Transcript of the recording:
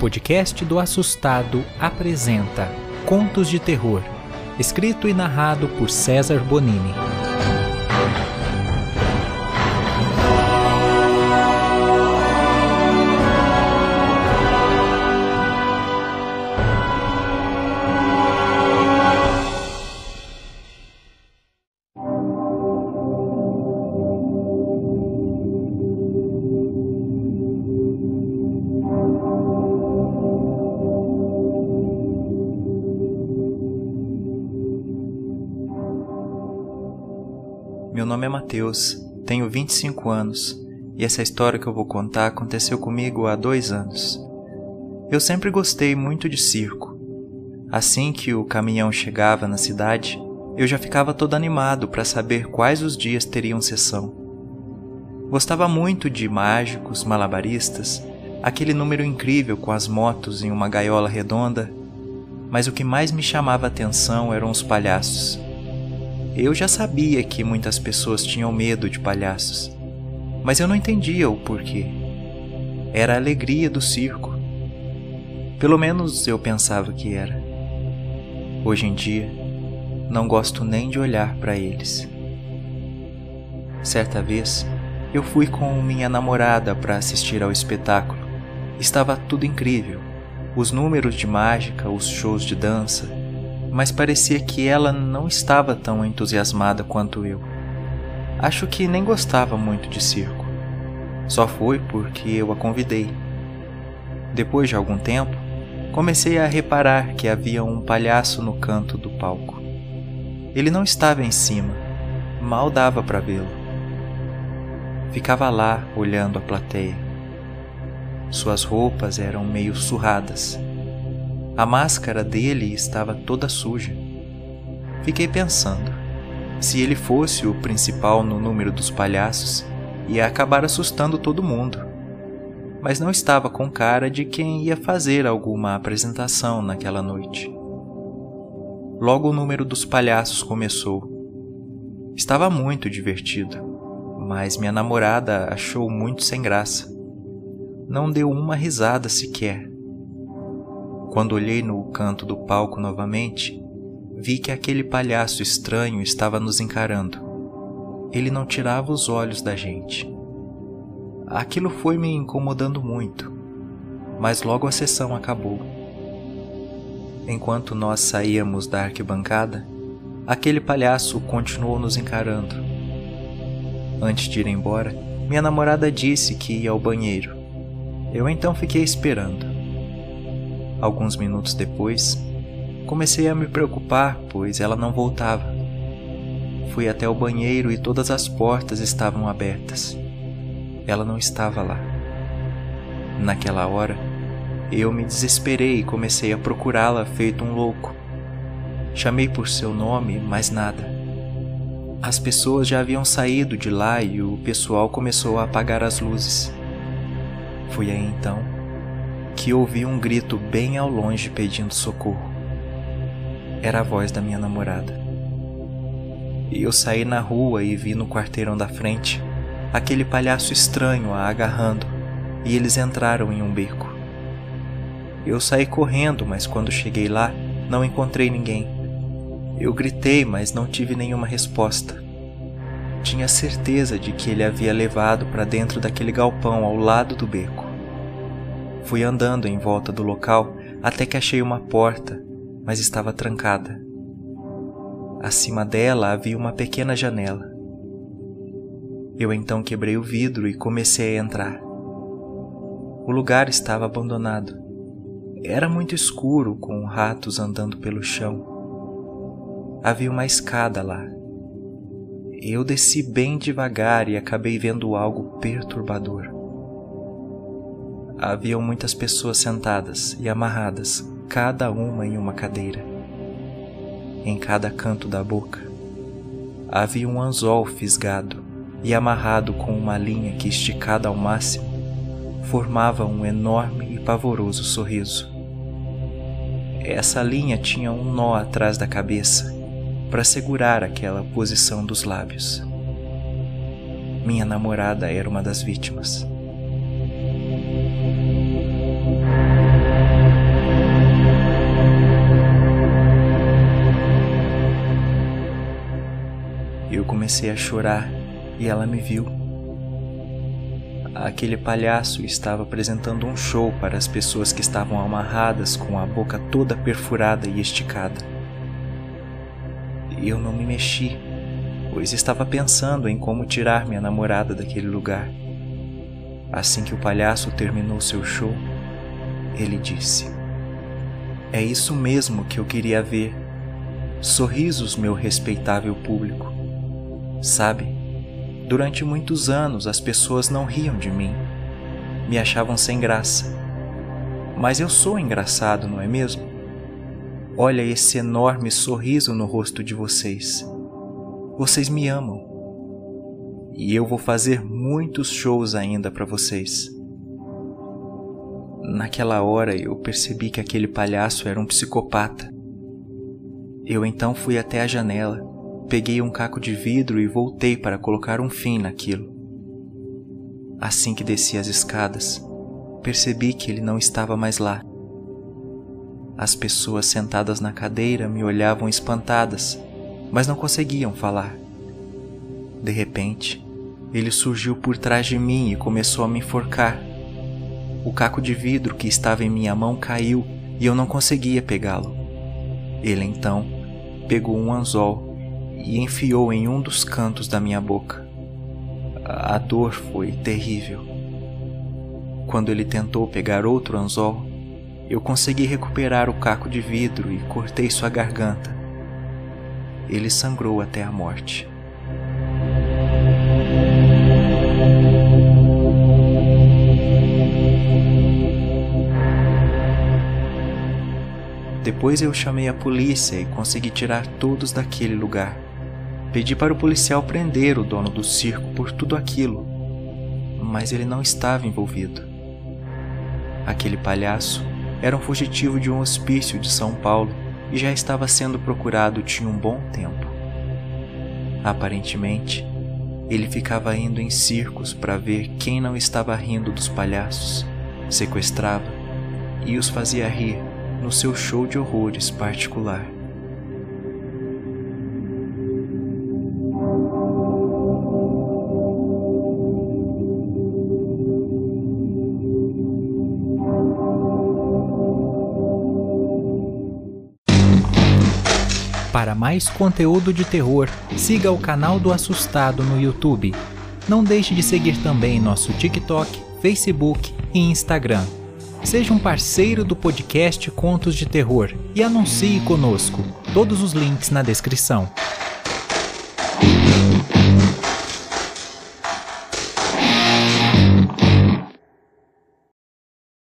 podcast do Assustado apresenta Contos de Terror, escrito e narrado por César Bonini. Nome é Matheus, tenho 25 anos e essa história que eu vou contar aconteceu comigo há dois anos. Eu sempre gostei muito de circo. Assim que o caminhão chegava na cidade, eu já ficava todo animado para saber quais os dias teriam sessão. Gostava muito de mágicos, malabaristas, aquele número incrível com as motos em uma gaiola redonda, mas o que mais me chamava a atenção eram os palhaços. Eu já sabia que muitas pessoas tinham medo de palhaços, mas eu não entendia o porquê. Era a alegria do circo. Pelo menos eu pensava que era. Hoje em dia, não gosto nem de olhar para eles. Certa vez, eu fui com minha namorada para assistir ao espetáculo. Estava tudo incrível: os números de mágica, os shows de dança, mas parecia que ela não estava tão entusiasmada quanto eu. Acho que nem gostava muito de circo. Só foi porque eu a convidei. Depois de algum tempo, comecei a reparar que havia um palhaço no canto do palco. Ele não estava em cima, mal dava para vê-lo. Ficava lá olhando a plateia. Suas roupas eram meio surradas a máscara dele estava toda suja. Fiquei pensando: se ele fosse o principal no número dos palhaços, ia acabar assustando todo mundo. Mas não estava com cara de quem ia fazer alguma apresentação naquela noite. Logo o número dos palhaços começou. Estava muito divertido, mas minha namorada achou muito sem graça. Não deu uma risada sequer. Quando olhei no canto do palco novamente, vi que aquele palhaço estranho estava nos encarando. Ele não tirava os olhos da gente. Aquilo foi me incomodando muito, mas logo a sessão acabou. Enquanto nós saíamos da arquibancada, aquele palhaço continuou nos encarando. Antes de ir embora, minha namorada disse que ia ao banheiro. Eu então fiquei esperando. Alguns minutos depois, comecei a me preocupar, pois ela não voltava. Fui até o banheiro e todas as portas estavam abertas. Ela não estava lá. Naquela hora, eu me desesperei e comecei a procurá-la feito um louco. Chamei por seu nome, mas nada. As pessoas já haviam saído de lá e o pessoal começou a apagar as luzes. Foi aí então que ouvi um grito bem ao longe pedindo socorro. Era a voz da minha namorada. E eu saí na rua e vi no quarteirão da frente aquele palhaço estranho a agarrando, e eles entraram em um beco. Eu saí correndo, mas quando cheguei lá, não encontrei ninguém. Eu gritei, mas não tive nenhuma resposta. Tinha certeza de que ele havia levado para dentro daquele galpão ao lado do beco. Fui andando em volta do local até que achei uma porta, mas estava trancada. Acima dela havia uma pequena janela. Eu então quebrei o vidro e comecei a entrar. O lugar estava abandonado. Era muito escuro, com ratos andando pelo chão. Havia uma escada lá. Eu desci bem devagar e acabei vendo algo perturbador. Haviam muitas pessoas sentadas e amarradas, cada uma em uma cadeira. Em cada canto da boca havia um anzol fisgado e amarrado com uma linha que, esticada ao máximo, formava um enorme e pavoroso sorriso. Essa linha tinha um nó atrás da cabeça para segurar aquela posição dos lábios. Minha namorada era uma das vítimas. Comecei a chorar e ela me viu. Aquele palhaço estava apresentando um show para as pessoas que estavam amarradas com a boca toda perfurada e esticada. Eu não me mexi, pois estava pensando em como tirar minha namorada daquele lugar. Assim que o palhaço terminou seu show, ele disse: É isso mesmo que eu queria ver. Sorrisos, meu respeitável público. Sabe, durante muitos anos as pessoas não riam de mim, me achavam sem graça. Mas eu sou engraçado, não é mesmo? Olha esse enorme sorriso no rosto de vocês. Vocês me amam. E eu vou fazer muitos shows ainda para vocês. Naquela hora eu percebi que aquele palhaço era um psicopata. Eu então fui até a janela, peguei um caco de vidro e voltei para colocar um fim naquilo. Assim que desci as escadas, percebi que ele não estava mais lá. As pessoas sentadas na cadeira me olhavam espantadas, mas não conseguiam falar. De repente, ele surgiu por trás de mim e começou a me enforcar. O caco de vidro que estava em minha mão caiu e eu não conseguia pegá-lo. Ele então pegou um anzol e enfiou em um dos cantos da minha boca. A dor foi terrível. Quando ele tentou pegar outro anzol, eu consegui recuperar o caco de vidro e cortei sua garganta. Ele sangrou até a morte. Depois eu chamei a polícia e consegui tirar todos daquele lugar. Pedi para o policial prender o dono do circo por tudo aquilo, mas ele não estava envolvido. Aquele palhaço era um fugitivo de um hospício de São Paulo e já estava sendo procurado tinha um bom tempo. Aparentemente, ele ficava indo em circos para ver quem não estava rindo dos palhaços, sequestrava e os fazia rir no seu show de horrores particular. Para mais conteúdo de terror, siga o canal do Assustado no YouTube. Não deixe de seguir também nosso TikTok, Facebook e Instagram. Seja um parceiro do podcast Contos de Terror e anuncie conosco. Todos os links na descrição.